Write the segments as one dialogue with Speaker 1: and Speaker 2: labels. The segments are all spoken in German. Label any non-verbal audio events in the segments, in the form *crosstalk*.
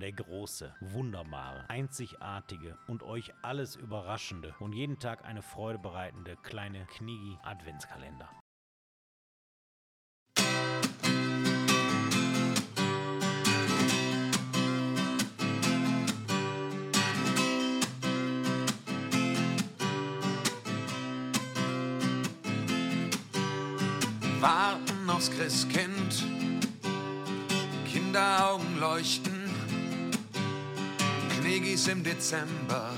Speaker 1: der große, wunderbare, einzigartige und euch alles überraschende und jeden Tag eine Freude bereitende kleine Knigi Adventskalender.
Speaker 2: warten aufs Christkind. Kinderaugen leuchten, Knegis im Dezember,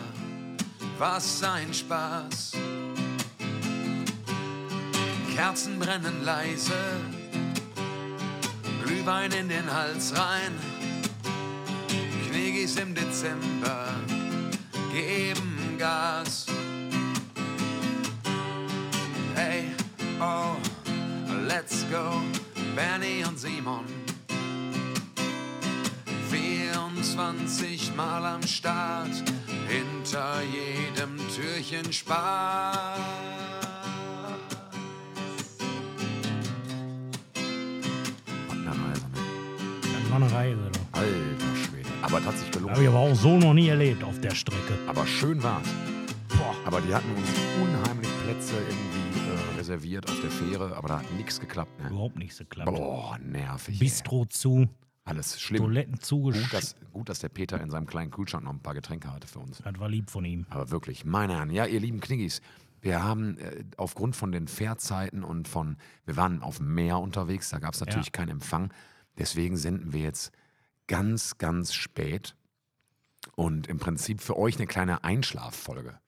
Speaker 2: was ein Spaß. Kerzen brennen leise, Glühwein in den Hals rein. Knegis im Dezember geben Gas. Hey, oh. Let's go, Bernie und Simon. 24 Mal am Start, hinter jedem Türchen Spaß.
Speaker 1: Das war eine Reise. da.
Speaker 3: Alter Schwede. Aber das hat sich gelohnt.
Speaker 1: Habe ich aber auch so noch nie erlebt auf der Strecke.
Speaker 3: Aber schön war's.
Speaker 1: Boah.
Speaker 3: Aber die hatten uns unheimlich Plätze irgendwie äh, reserviert auf der Fähre, aber da hat nichts geklappt. Ne?
Speaker 1: Überhaupt nicht so klappt.
Speaker 3: Boah, nervig. ey.
Speaker 1: Bistro zu,
Speaker 3: Alles schlimm.
Speaker 1: Toiletten
Speaker 3: Gut
Speaker 1: zugeschickt.
Speaker 3: dass, gut, dass der Peter in seinem kleinen Kühlschrank noch ein paar Getränke hatte für uns.
Speaker 1: Das war lieb von ihm.
Speaker 3: Aber wirklich, meine Herren, ja, ihr lieben Kniggis, wir haben äh, aufgrund von den Fährzeiten und von, wir waren auf dem Meer unterwegs, da gab es natürlich
Speaker 1: Ja.
Speaker 3: keinen Empfang. Deswegen senden wir jetzt ganz, ganz spät und im Prinzip für euch eine kleine Einschlaffolge.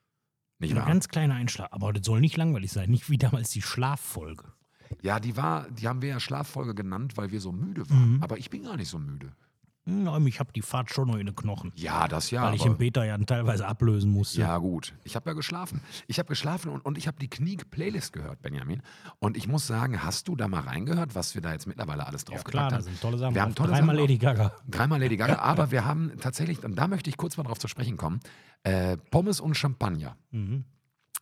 Speaker 3: Nicht
Speaker 1: Ein
Speaker 3: wahr?
Speaker 1: ganz kleiner Einschlag. Aber das soll nicht langweilig sein. Nicht wie damals die Schlaffolge.
Speaker 3: Ja, die war, die haben wir ja Schlaffolge genannt, weil wir so müde waren.
Speaker 1: Mhm.
Speaker 3: Aber ich bin gar nicht so müde.
Speaker 1: Hm, Ich habe die Fahrt schon noch in den Knochen.
Speaker 3: Ja, das ja.
Speaker 1: weil ich den Peter ja teilweise ablösen musste.
Speaker 3: Ja, gut. Ich habe ja geschlafen. Ich habe geschlafen und, und ich habe die Knieg-Playlist gehört, Benjamin. Und ich muss sagen, hast du da mal reingehört, was wir da jetzt mittlerweile alles
Speaker 1: Ja,
Speaker 3: drauf
Speaker 1: klar,
Speaker 3: gepackt
Speaker 1: da
Speaker 3: haben?
Speaker 1: sind tolle Sachen.
Speaker 3: Wir haben tolle
Speaker 1: Dreimal
Speaker 3: Sachen
Speaker 1: Lady Gaga.
Speaker 3: Dreimal Lady Gaga, *laughs* aber wir haben tatsächlich, und da möchte ich kurz mal drauf zu sprechen kommen, äh, Pommes und Champagner.
Speaker 1: Mhm.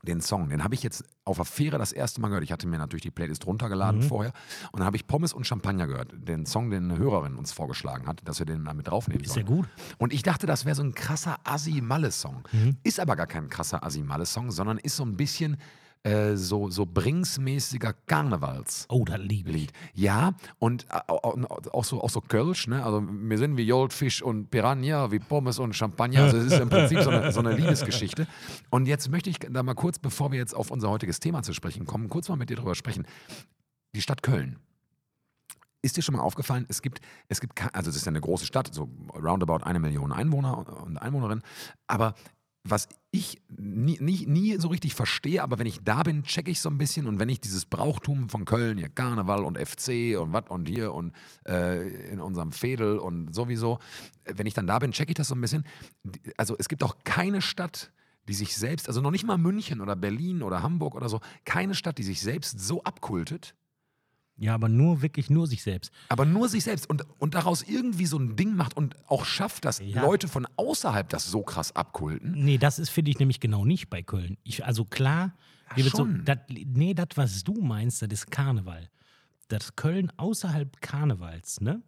Speaker 3: Den Song, den habe ich jetzt auf der Fähre das erste Mal gehört. Ich hatte mir natürlich die Playlist runtergeladen vorher. Und dann habe ich Pommes und Champagner gehört. Den Song, den eine Hörerin uns vorgeschlagen hat, dass wir den mal mit draufnehmen
Speaker 1: Ist
Speaker 3: sollen.
Speaker 1: der gut?
Speaker 3: Und ich dachte, das wäre so ein krasser Assi-Malle-Song.
Speaker 1: Mhm.
Speaker 3: Ist aber gar kein krasser Assi-Malle-Song, sondern ist so ein bisschen äh, so, so bringsmäßiger Karnevals.
Speaker 1: Oh, das liebe ich.
Speaker 3: Lied. Ja, und äh, auch, so, auch so Kölsch, ne? Also wir sind wie Goldfisch und Piranha, wie Pommes und Champagner. Also es ist im Prinzip so eine, so eine Liebesgeschichte. Und jetzt möchte ich da mal kurz, bevor wir jetzt auf unser heutiges Thema zu sprechen kommen, kurz mal mit dir drüber sprechen. Die Stadt Köln. Ist dir schon mal aufgefallen, es gibt, es gibt, also es ist ja eine große Stadt, so roundabout eine Million Einwohner und Einwohnerinnen, aber was ich nie, nie, nie so richtig verstehe, aber wenn ich da bin, checke ich so ein bisschen und wenn ich dieses Brauchtum von Köln, hier Karneval und FC und was und hier und äh, in unserem Fädel und sowieso, wenn ich dann da bin, checke ich das so ein bisschen. Also es gibt auch keine Stadt, die sich selbst, also noch nicht mal München oder Berlin oder Hamburg oder so, keine Stadt, die sich selbst so abkultet,
Speaker 1: Ja, aber nur wirklich nur sich selbst.
Speaker 3: aber nur sich selbst und, und daraus irgendwie so ein Ding macht und auch schafft, dass
Speaker 1: Ja.
Speaker 3: Leute von außerhalb das so krass abkulten.
Speaker 1: Nee, das ist, finde ich, nämlich genau nicht bei Köln. Ich, also klar,
Speaker 3: Ja,
Speaker 1: so, dat, nee, das, was du meinst, das ist Karneval. Das Köln außerhalb Karnevals, ne?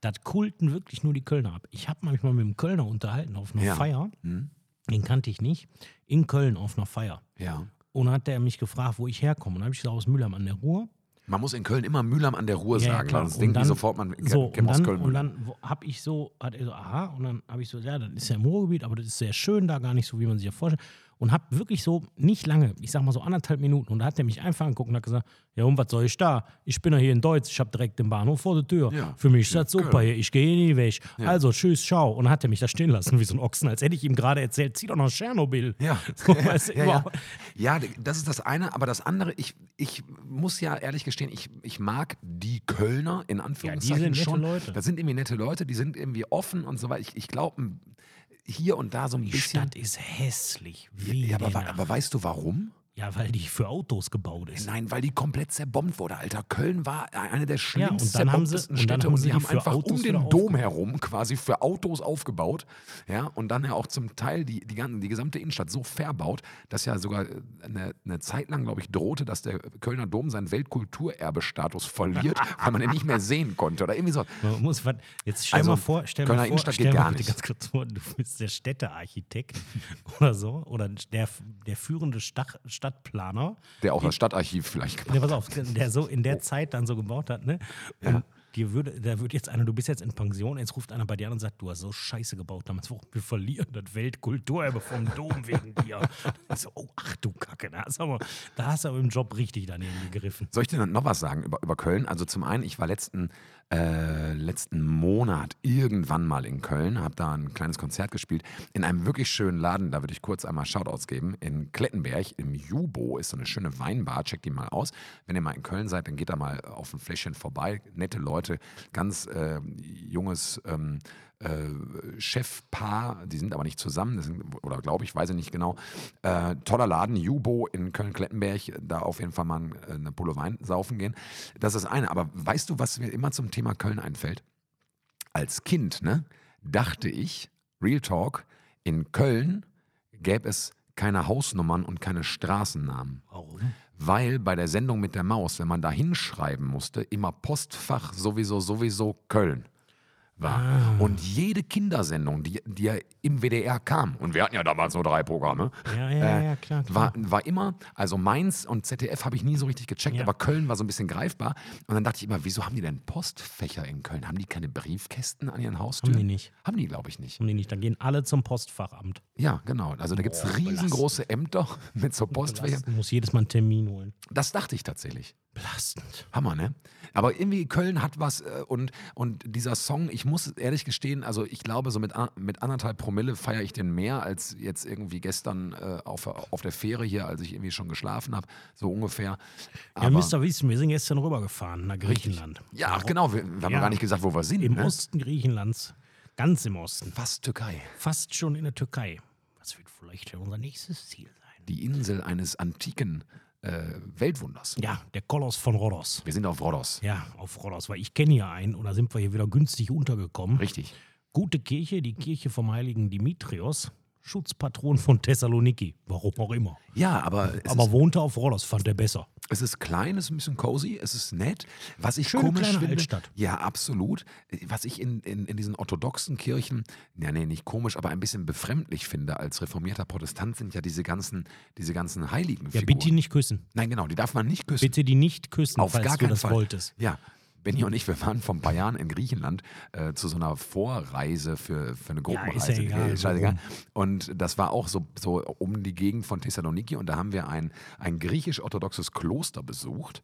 Speaker 1: Das kulten wirklich nur die Kölner ab. Ich habe manchmal mit dem Kölner unterhalten auf einer
Speaker 3: Ja.
Speaker 1: Feier.
Speaker 3: Hm?
Speaker 1: Den kannte ich nicht. In Köln auf einer Feier.
Speaker 3: Ja.
Speaker 1: Und dann hat der mich gefragt, wo ich herkomme. Und dann habe ich gesagt, aus Mülheim an der Ruhr.
Speaker 3: Man muss in Köln immer Mühlheim an der Ruhr
Speaker 1: Ja, ja,
Speaker 3: sagen,
Speaker 1: klar.
Speaker 3: sonst
Speaker 1: Und
Speaker 3: denken die
Speaker 1: dann-
Speaker 3: sofort, man
Speaker 1: So, und
Speaker 3: aus Köln.
Speaker 1: und dann habe ich so, hat er so, aha, und dann habe ich so, ja, das ist ja im Ruhrgebiet, aber das ist sehr schön da, gar nicht so, wie man sich ja vorstellt. Und habe wirklich so nicht lange, ich sag mal so anderthalb Minuten, und da hat er mich einfach angeguckt und hat gesagt, ja, und was soll ich da? Ich bin ja hier in Deutsch, ich habe direkt den Bahnhof vor der Tür.
Speaker 3: Ja,
Speaker 1: Für mich ist
Speaker 3: ja,
Speaker 1: das super
Speaker 3: Köln.
Speaker 1: hier, ich gehe nie weg. Also, tschüss, ciao. Und dann hat er mich da stehen lassen wie so ein Ochsen, als hätte ich ihm gerade erzählt, zieh doch nach Tschernobyl.
Speaker 3: Ja. *laughs*
Speaker 1: So, weißt
Speaker 3: ja, ja. ja, das ist das eine, aber das andere, ich, ich muss ja ehrlich gestehen, ich, ich mag die Kölner in Anführungszeichen
Speaker 1: sind nette
Speaker 3: schon.
Speaker 1: Leute.
Speaker 3: Das sind irgendwie nette Leute, die sind irgendwie offen und so weiter. Ich, ich glaube, hier und da so ein
Speaker 1: Die
Speaker 3: bisschen.
Speaker 1: Stadt ist hässlich. Wie
Speaker 3: ja, aber,
Speaker 1: die
Speaker 3: aber weißt du warum?
Speaker 1: Ja, weil die für Autos gebaut ist.
Speaker 3: Nein, weil die komplett zerbombt wurde, Alter. Köln war eine der schlimmsten
Speaker 1: haben sie-
Speaker 3: zerbombtesten
Speaker 1: und
Speaker 3: Städte
Speaker 1: haben
Speaker 3: und
Speaker 1: sie
Speaker 3: die
Speaker 1: die
Speaker 3: haben einfach
Speaker 1: Autos
Speaker 3: um den Dom herum quasi für Autos aufgebaut. Ja, und dann ja auch zum Teil die, die, ganzen- die gesamte Innenstadt so verbaut, dass ja sogar äh, eine, eine Zeit lang, glaube ich, drohte, dass der Kölner Dom seinen Weltkulturerbestatus verliert, *laughs* weil man ihn nicht mehr sehen konnte oder irgendwie so.
Speaker 1: Man muss, was- jetzt stell
Speaker 3: Also,
Speaker 1: mal vor, stell
Speaker 3: Kölner
Speaker 1: mal vor,
Speaker 3: Innenstadt
Speaker 1: stell
Speaker 3: geht gar nicht.
Speaker 1: ganz kurz vor, du bist der Städtearchitekt *laughs* oder so oder der, der führende Stach, Stadtplaner,
Speaker 3: Der auch das Stadtarchiv vielleicht gemacht
Speaker 1: der, pass auf, der so in der Zeit dann so gebaut hat, ne? Und dir würde, da wird jetzt einer, du bist jetzt in Pension, jetzt ruft einer bei dir an und sagt, du hast so Scheiße gebaut damals, wir verlieren das Weltkulturerbe vom Dom wegen dir. *laughs* So, oh, ach du Kacke, da hast du aber, da hast du aber im Job richtig daneben gegriffen.
Speaker 3: Soll ich dir noch was sagen über, über Köln? Also zum einen, ich war letzten, äh, letzten Monat irgendwann mal in Köln, habe da ein kleines Konzert gespielt in einem wirklich schönen Laden, da würde ich kurz einmal Shoutouts geben, in Klettenberg, im Jubo, ist so eine schöne Weinbar, checkt die mal aus. Wenn ihr mal in Köln seid, dann geht da mal auf ein Fläschchen vorbei, nette Leute, ganz äh, junges ähm, äh, Chefpaar, die sind aber nicht zusammen, sind, oder glaube ich, weiß ich nicht genau. Äh, toller Laden, Jubo in Köln-Klettenberg, da auf jeden Fall mal ein- eine Pulle Wein saufen gehen. Das ist das eine. Aber weißt du, was mir immer zum Thema Köln einfällt? Als Kind, ne, dachte ich, Real Talk, in Köln gäbe es keine Hausnummern und keine Straßennamen.
Speaker 1: Warum?
Speaker 3: Weil bei der Sendung mit der Maus, wenn man da hinschreiben musste, immer Postfach sowieso, sowieso Köln war.
Speaker 1: Ah.
Speaker 3: Und jede Kindersendung, die, die ja im WDR kam, und wir hatten ja damals nur drei Programme,
Speaker 1: Ja, ja, ja, klar, klar.
Speaker 3: War, war immer, also Mainz und ZDF habe ich nie so richtig gecheckt, aber Köln war so ein bisschen greifbar. Und dann dachte ich immer, wieso haben die denn Postfächer in Köln? Haben die keine Briefkästen an ihren Haustüren?
Speaker 1: Haben die nicht.
Speaker 3: Haben die, glaube ich, nicht.
Speaker 1: Haben die nicht, dann gehen alle zum Postfachamt.
Speaker 3: Ja, genau. Also da gibt es riesengroße Ämter *laughs* mit so Postfächern.
Speaker 1: Du musst jedes Mal einen Termin holen.
Speaker 3: Das dachte ich tatsächlich.
Speaker 1: Belastend.
Speaker 3: Hammer, ne? Aber irgendwie Köln hat was äh, und, und dieser Song, ich muss ehrlich gestehen, also ich glaube, so mit, mit anderthalb Promille feiere ich den mehr als jetzt irgendwie gestern äh, auf, auf der Fähre hier, als ich irgendwie schon geschlafen habe, so ungefähr.
Speaker 1: Ja, müsst ihr wissen, wir sind gestern rübergefahren nach Griechenland.
Speaker 3: Ja, ach genau, wir, wir haben
Speaker 1: Ja.
Speaker 3: gar nicht gesagt, wo wir sind.
Speaker 1: Im
Speaker 3: ne?
Speaker 1: Osten Griechenlands. Ganz im Osten.
Speaker 3: Fast Türkei.
Speaker 1: Fast schon in der Türkei. Was wird vielleicht unser nächstes Ziel sein?
Speaker 3: Die Insel eines antiken Weltwunders.
Speaker 1: Ja, der Koloss von Rhodos.
Speaker 3: Wir sind auf Rhodos.
Speaker 1: Ja, auf Rhodos, weil ich kenne hier einen und da sind wir hier wieder günstig untergekommen.
Speaker 3: Richtig.
Speaker 1: Gute Kirche, die Kirche vom heiligen Dimitrios, Schutzpatron von Thessaloniki, warum auch immer.
Speaker 3: Ja, aber
Speaker 1: Aber wohnte auf Rhodos, fand er besser.
Speaker 3: es ist klein, es ist ein bisschen cozy, es ist nett. Was ich
Speaker 1: Schöne
Speaker 3: komisch
Speaker 1: kleine
Speaker 3: finde.
Speaker 1: Altstadt.
Speaker 3: Ja, absolut. Was ich in, in, in diesen orthodoxen Kirchen, ja, nee, nicht komisch, aber ein bisschen befremdlich finde als reformierter Protestant, sind ja diese ganzen, diese ganzen heiligen
Speaker 1: Ja, bitte die nicht küssen.
Speaker 3: Nein, genau, die darf man nicht küssen.
Speaker 1: Bitte die nicht küssen,
Speaker 3: Auf
Speaker 1: falls
Speaker 3: gar
Speaker 1: du das
Speaker 3: Fall.
Speaker 1: wolltest.
Speaker 3: Ja. Benny und ich, wir waren vor ein paar Jahren in Griechenland äh, zu so einer Vorreise für, für eine Gruppenreise.
Speaker 1: ist ja egal,
Speaker 3: scheißegal. Und das war auch so, so um die Gegend von Thessaloniki und da haben wir ein, ein griechisch-orthodoxes Kloster besucht.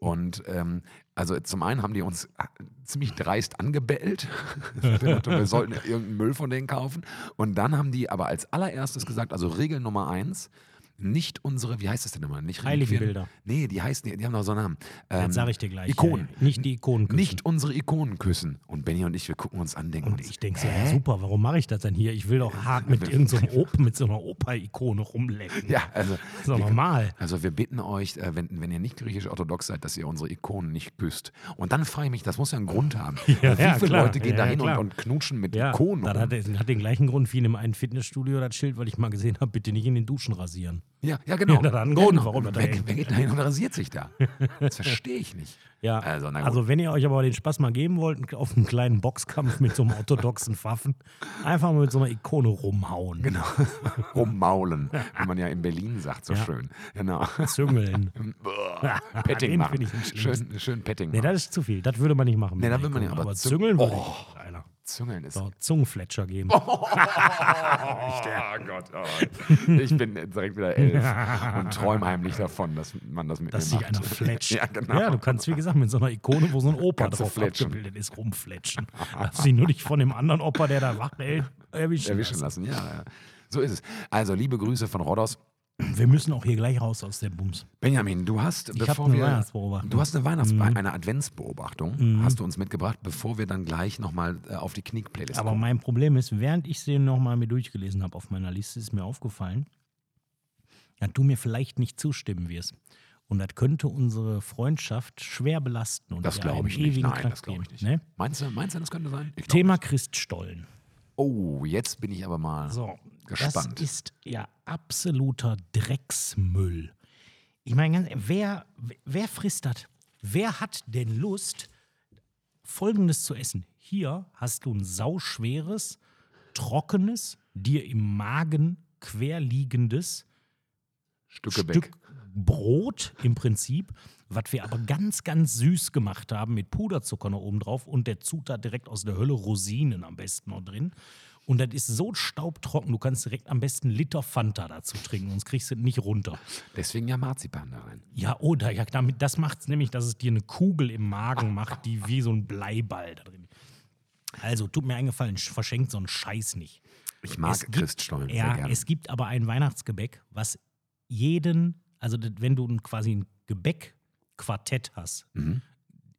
Speaker 3: Und ähm, also zum einen haben die uns äh, ziemlich dreist angebellt. *laughs* wir sollten irgendeinen Müll von denen kaufen. Und dann haben die aber als allererstes gesagt, also Regel Nummer eins, nicht unsere, wie heißt das denn immer? Nicht
Speaker 1: Heiligenbilder.
Speaker 3: Nee, die heißen, die, haben noch so einen Namen. Ähm,
Speaker 1: Jetzt sage ich dir gleich.
Speaker 3: Ikonen.
Speaker 1: Ja, nicht die Ikonen küssen.
Speaker 3: Nicht unsere Ikonen küssen. Und Benny und ich, wir gucken uns an, denken
Speaker 1: Und
Speaker 3: uns,
Speaker 1: ich denke so, ja, super, warum mache ich das denn hier? Ich will doch hart mit irgendeinem so *laughs* Opa, mit so einer Opa-Ikone rumlecken.
Speaker 3: ja, also,
Speaker 1: Das ist doch normal.
Speaker 3: also wir bitten euch, äh, wenn, wenn ihr nicht griechisch-orthodox seid, dass ihr unsere Ikonen nicht küsst. Und dann frage ich mich, das muss ja einen Grund haben. *laughs*
Speaker 1: Ja,
Speaker 3: wie
Speaker 1: ja,
Speaker 3: viele
Speaker 1: klar.
Speaker 3: Leute gehen
Speaker 1: Ja,
Speaker 3: da hin und, und knutschen mit Ikonen?
Speaker 1: das hat, hat den gleichen Grund wie in einem einen Fitnessstudio das Schild, weil ich mal gesehen habe, bitte nicht in den Duschen rasieren.
Speaker 3: Ja, ja, genau.
Speaker 1: Ja, einen Grund,
Speaker 3: genau.
Speaker 1: warum
Speaker 3: wer, wer geht da hin und rasiert sich da? *laughs* Das verstehe ich nicht.
Speaker 1: Ja,
Speaker 3: Also,
Speaker 1: also wenn ihr euch aber den Spaß mal geben wollt, auf einen kleinen Boxkampf mit so einem orthodoxen Pfaffen, einfach mal mit so einer Ikone rumhauen.
Speaker 3: Genau. *laughs* Rummaulen, wie man ja in Berlin sagt, so
Speaker 1: Ja.
Speaker 3: schön. Genau.
Speaker 1: Züngeln. *laughs*
Speaker 3: Petting machen. Schön, schön Petting
Speaker 1: Nee,
Speaker 3: machen.
Speaker 1: das ist zu viel. Das würde man nicht machen.
Speaker 3: Nee, da will man ja,
Speaker 1: Ikone.
Speaker 3: aber
Speaker 1: aber
Speaker 3: züng-
Speaker 1: züngeln würde
Speaker 3: Oh.
Speaker 1: ich.
Speaker 3: Züngeln ist
Speaker 1: So, Zungenfletscher geben. *laughs*
Speaker 3: Oh Gott, oh. ich bin direkt wieder elf und träume heimlich davon, dass man das mit
Speaker 1: Dass sich einer fletscht. *laughs*
Speaker 3: Ja, genau.
Speaker 1: Ja, du kannst, wie gesagt, mit so einer Ikone, wo so ein Opa
Speaker 3: Kannst
Speaker 1: drauf abgebildet ist, rumfletschen. Lass dich nur nicht von dem anderen Opa, der da wach hält, erwischen,
Speaker 3: Erwischen
Speaker 1: lassen.
Speaker 3: lassen, ja, ja. So ist es. Also, liebe Grüße von Rodos.
Speaker 1: Wir müssen auch hier gleich raus aus der Bums.
Speaker 3: Benjamin, du hast,
Speaker 1: Ich
Speaker 3: bevor
Speaker 1: eine
Speaker 3: wir,
Speaker 1: Weihnachtsbeobachtung. Mhm.
Speaker 3: du hast eine Weihnachts eine Adventsbeobachtung, hast du uns mitgebracht, bevor wir dann gleich nochmal äh, auf die Knick-Playlist
Speaker 1: Aber
Speaker 3: kommen.
Speaker 1: mein Problem ist, während ich sie nochmal mir durchgelesen habe auf meiner Liste, ist mir aufgefallen, dass du mir vielleicht nicht zustimmen wirst. Und das könnte unsere Freundschaft schwer belasten. Und
Speaker 3: Das glaube
Speaker 1: einen
Speaker 3: ich nicht. Nein,
Speaker 1: Knall
Speaker 3: das glaube ich nicht.
Speaker 1: Ne?
Speaker 3: Meinst, du, meinst du, das könnte sein? Ich glaub
Speaker 1: Thema. Christstollen.
Speaker 3: Oh, jetzt bin ich aber mal
Speaker 1: So,
Speaker 3: gespannt.
Speaker 1: das ist ja absoluter Drecksmüll. Ich meine, wer, wer frisst das? Wer hat denn Lust, Folgendes zu essen? Hier hast du ein sauschweres, trockenes, dir im Magen querliegendes
Speaker 3: Stücke
Speaker 1: Stück Brot im Prinzip, was wir aber ganz, ganz süß gemacht haben mit Puderzucker noch oben drauf und der Zutat direkt aus der Hölle, Rosinen am besten noch drin. Und das ist so staubtrocken, du kannst direkt am besten Liter Fanta dazu trinken, sonst kriegst du es nicht runter.
Speaker 3: Deswegen ja Marzipan da rein.
Speaker 1: Ja, oder ja, damit, das macht es nämlich, dass es dir eine Kugel im Magen macht, die wie so ein Bleiball da drin. Also, tut mir eingefallen, verschenkt so einen Scheiß nicht.
Speaker 3: Ich mag
Speaker 1: Es gibt-
Speaker 3: Christstollen sehr
Speaker 1: Ja,
Speaker 3: gerne.
Speaker 1: es gibt aber ein Weihnachtsgebäck, was jeden, also wenn du quasi ein Gebäckquartett hast,
Speaker 3: Mhm.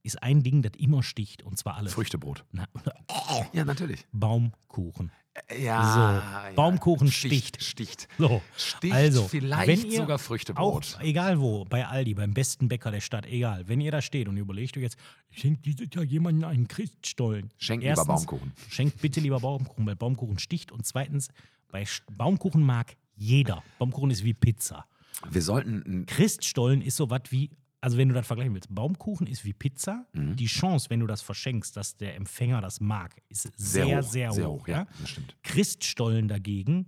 Speaker 1: ist ein Ding, das immer sticht und zwar alles.
Speaker 3: Früchtebrot.
Speaker 1: Na, *laughs*
Speaker 3: Ja, natürlich.
Speaker 1: Baumkuchen.
Speaker 3: Ja,
Speaker 1: So, Baumkuchen sticht.
Speaker 3: Sticht.
Speaker 1: So,
Speaker 3: Sticht
Speaker 1: also,
Speaker 3: vielleicht
Speaker 1: wenn ihr
Speaker 3: sogar Früchtebrot.
Speaker 1: Auch, egal wo, bei Aldi, beim besten Bäcker der Stadt, egal. Wenn ihr da steht und überlegt euch jetzt, schenkt dieses Jahr jemanden einen Christstollen.
Speaker 3: Schenkt lieber Baumkuchen.
Speaker 1: Schenkt bitte lieber Baumkuchen, weil Baumkuchen sticht. Und zweitens, bei Baumkuchen mag jeder. Baumkuchen ist wie Pizza.
Speaker 3: Wir sollten
Speaker 1: Christstollen ist so was wie, also wenn du das vergleichen willst, Baumkuchen ist wie Pizza.
Speaker 3: Mhm.
Speaker 1: Die Chance, wenn du das verschenkst, dass der Empfänger das mag, ist sehr, sehr hoch.
Speaker 3: ja,
Speaker 1: ja?
Speaker 3: das stimmt.
Speaker 1: Christstollen dagegen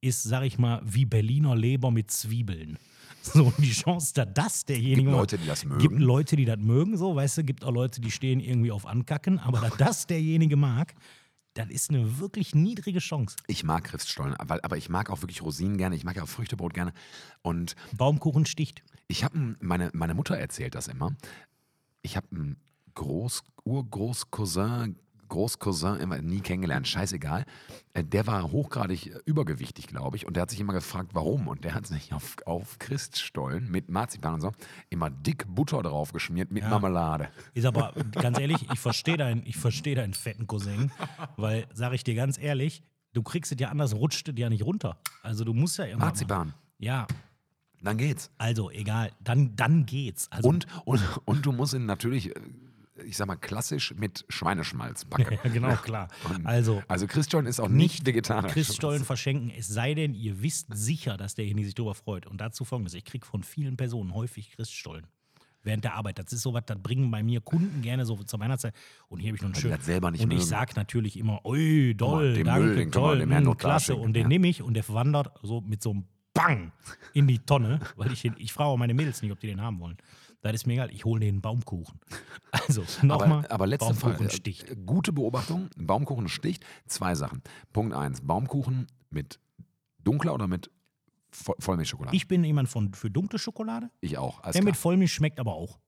Speaker 1: ist, sag ich mal, wie Berliner Leber mit Zwiebeln. *laughs* So, die Chance, dass das derjenige
Speaker 3: Gibt Leute, die das mögen.
Speaker 1: Gibt Leute, die das mögen, so, weißt du, gibt auch Leute, die stehen irgendwie auf Ankacken, aber *laughs* dass das derjenige mag, das ist eine wirklich niedrige Chance.
Speaker 3: Ich mag Christstollen, aber, aber ich mag auch wirklich Rosinen gerne. Ich mag ja auch Früchtebrot gerne. Und
Speaker 1: Baumkuchen sticht.
Speaker 3: ich habe, meine, meine Mutter erzählt das immer. Ich habe einen Groß, Urgroßcousin, Großcousin immer nie kennengelernt, scheißegal. Äh, Der war hochgradig äh, übergewichtig, glaube ich. Und der hat sich immer gefragt, warum. Und der hat sich auf, auf Christstollen mit Marzipan und so immer dick Butter drauf geschmiert mit Marmelade.
Speaker 1: Ist aber, *laughs* ganz ehrlich, ich verstehe deinen, ich verstehe deinen fetten Cousin, weil, sag ich dir ganz ehrlich, du kriegst es ja anders, rutscht es ja nicht runter. Also du musst ja immer.
Speaker 3: Marzipan.
Speaker 1: Ja,
Speaker 3: Dann geht's.
Speaker 1: also egal, dann, dann geht's. Also,
Speaker 3: Und, und, und du musst ihn natürlich, äh, ich sag mal, klassisch mit Schweineschmalz *laughs* backen.
Speaker 1: ja, genau, klar.
Speaker 3: Und-
Speaker 1: Also,
Speaker 3: Also Christstollen ist auch nicht, vegetarisch.
Speaker 1: Christstollen verschenken, es sei denn, ihr wisst sicher, dass derjenige sich darüber freut. Und dazu folgendes: Ich kriege von vielen Personen häufig Christstollen. Während der Arbeit. Das ist sowas, das bringen bei mir Kunden gerne so zur Weihnachtszeit. Und hier habe ich noch einen schönen.
Speaker 3: selber nicht
Speaker 1: und ich sage natürlich immer, ui, doll,
Speaker 3: den
Speaker 1: danke,
Speaker 3: Müll, den
Speaker 1: toll,
Speaker 3: dem Herrn
Speaker 1: mh,
Speaker 3: klar
Speaker 1: klasse. Und den
Speaker 3: ja.
Speaker 1: nehme ich und der wandert so mit so einem Bang in die Tonne, weil ich den, ich frage auch meine Mädels nicht, ob die den haben wollen. Das ist mir egal, ich hole den Baumkuchen. *laughs* Also, nochmal,
Speaker 3: Aber, aber letzte
Speaker 1: Baumkuchen sticht.
Speaker 3: äh, Gute Beobachtung. Baumkuchen sticht. Zwei Sachen. Punkt eins. Baumkuchen mit dunkler oder mit Voll Vollmilchschokolade?
Speaker 1: Ich bin jemand von, für dunkle Schokolade.
Speaker 3: Ich auch.
Speaker 1: Der mit
Speaker 3: klar.
Speaker 1: Vollmilch schmeckt aber auch.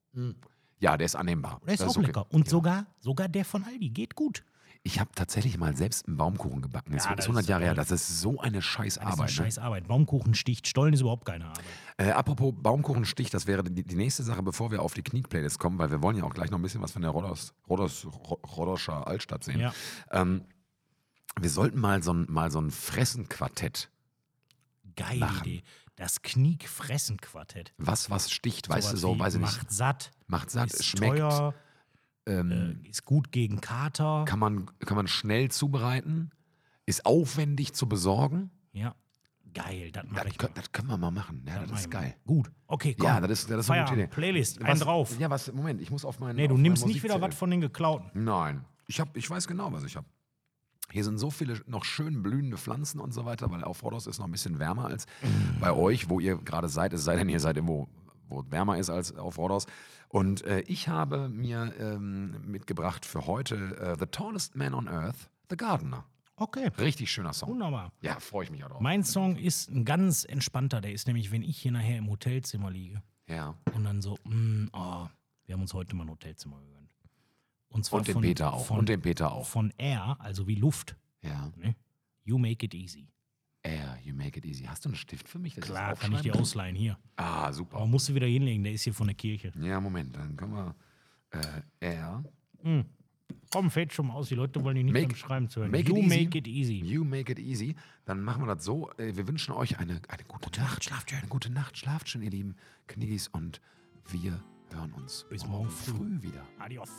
Speaker 3: Ja, der ist annehmbar.
Speaker 1: Der ist
Speaker 3: Das
Speaker 1: auch
Speaker 3: okay.
Speaker 1: lecker. Und sogar, sogar der von Aldi geht gut.
Speaker 3: Ich habe tatsächlich mal selbst einen Baumkuchen gebacken. Das
Speaker 1: Ja,
Speaker 3: ist
Speaker 1: das
Speaker 3: 100
Speaker 1: ist
Speaker 3: Jahre her. Das ist so eine scheiß
Speaker 1: Das ist eine
Speaker 3: Arbeit. Ne?
Speaker 1: Baumkuchen sticht, Stollen ist überhaupt keine Arbeit.
Speaker 3: Äh, apropos Baumkuchenstich, das wäre die, die nächste Sache, bevor wir auf die Knick-Playlist kommen, weil wir wollen ja auch gleich noch ein bisschen was von der Rodos, Rodos, Ro- Rodoscher Altstadt sehen.
Speaker 1: Ja.
Speaker 3: Ähm, wir sollten mal so ein, mal so ein Fressenquartett.
Speaker 1: Geile
Speaker 3: Lachen.
Speaker 1: Idee. Das Kniek-Fressen-Quartett.
Speaker 3: Was, was sticht, weißt du
Speaker 1: Sowas
Speaker 3: so, weiß ich nicht.
Speaker 1: Macht satt,
Speaker 3: Macht satt,
Speaker 1: ist
Speaker 3: schmeckt,
Speaker 1: teuer,
Speaker 3: ähm,
Speaker 1: äh, ist gut gegen Kater.
Speaker 3: kann, man, kann man schnell zubereiten, ist aufwendig zu besorgen.
Speaker 1: Ja. Geil, das mache ich
Speaker 3: kö-
Speaker 1: mal.
Speaker 3: das können wir mal machen. Ja,
Speaker 1: Das
Speaker 3: das, ist
Speaker 1: mal.
Speaker 3: geil.
Speaker 1: Gut. Okay, komm.
Speaker 3: Ja, das ist, das ist eine gute
Speaker 1: Feierabend.
Speaker 3: Idee.
Speaker 1: Playlist,
Speaker 3: Was-
Speaker 1: ein drauf.
Speaker 3: Ja, was, Moment, ich muss auf meinen.
Speaker 1: Nee, du nimmst nicht wieder was von den Geklauten.
Speaker 3: Nein. Ich, hab, ich weiß genau, was ich habe. Hier sind so viele noch schön blühende Pflanzen und so weiter, weil auf Rhodos ist noch ein bisschen wärmer als bei euch, wo ihr gerade seid. Es sei denn, ihr seid irgendwo, wo es wärmer ist als auf Rhodos. Und äh, ich habe mir ähm, mitgebracht für heute äh, The Tallest Man on Earth, The Gardener.
Speaker 1: Okay,
Speaker 3: Richtig schöner Song.
Speaker 1: wunderbar.
Speaker 3: Ja, freue ich mich auch drauf.
Speaker 1: Mein Song ist ein ganz entspannter. Der ist nämlich, wenn ich hier nachher im Hotelzimmer liege
Speaker 3: Ja.
Speaker 1: und dann so, mm, oh, wir haben uns heute mal ein Hotelzimmer gegönnt. Und zwar
Speaker 3: Und den
Speaker 1: von,
Speaker 3: Peter auch.
Speaker 1: Von,
Speaker 3: Und den Peter auch.
Speaker 1: von Air, also wie Luft.
Speaker 3: Ja.
Speaker 1: Ne? You make it easy.
Speaker 3: Air, you make it easy. Hast du einen Stift für mich?
Speaker 1: Klar, kann ich dir ausleihen hier.
Speaker 3: Ah,
Speaker 1: Aber
Speaker 3: super.
Speaker 1: musst du wieder hinlegen, der ist hier von der Kirche.
Speaker 3: Ja, Moment, dann können wir äh, Air.
Speaker 1: Mm. Komm, fällt schon mal aus. Die Leute wollen dich nicht
Speaker 3: Make-
Speaker 1: beim Schreiben zu hören.
Speaker 3: make
Speaker 1: you
Speaker 3: it
Speaker 1: make it easy.
Speaker 3: You make it easy. Dann machen wir das so. Äh, Wir wünschen euch eine, eine gute, Nacht. Schlaft schön. Eine gute Nacht. Schlaft schön, ihr lieben Kniggis. Und wir hören uns
Speaker 1: Bis morgen früh.
Speaker 3: früh wieder.
Speaker 1: Adios.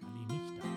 Speaker 1: Kann ich nicht.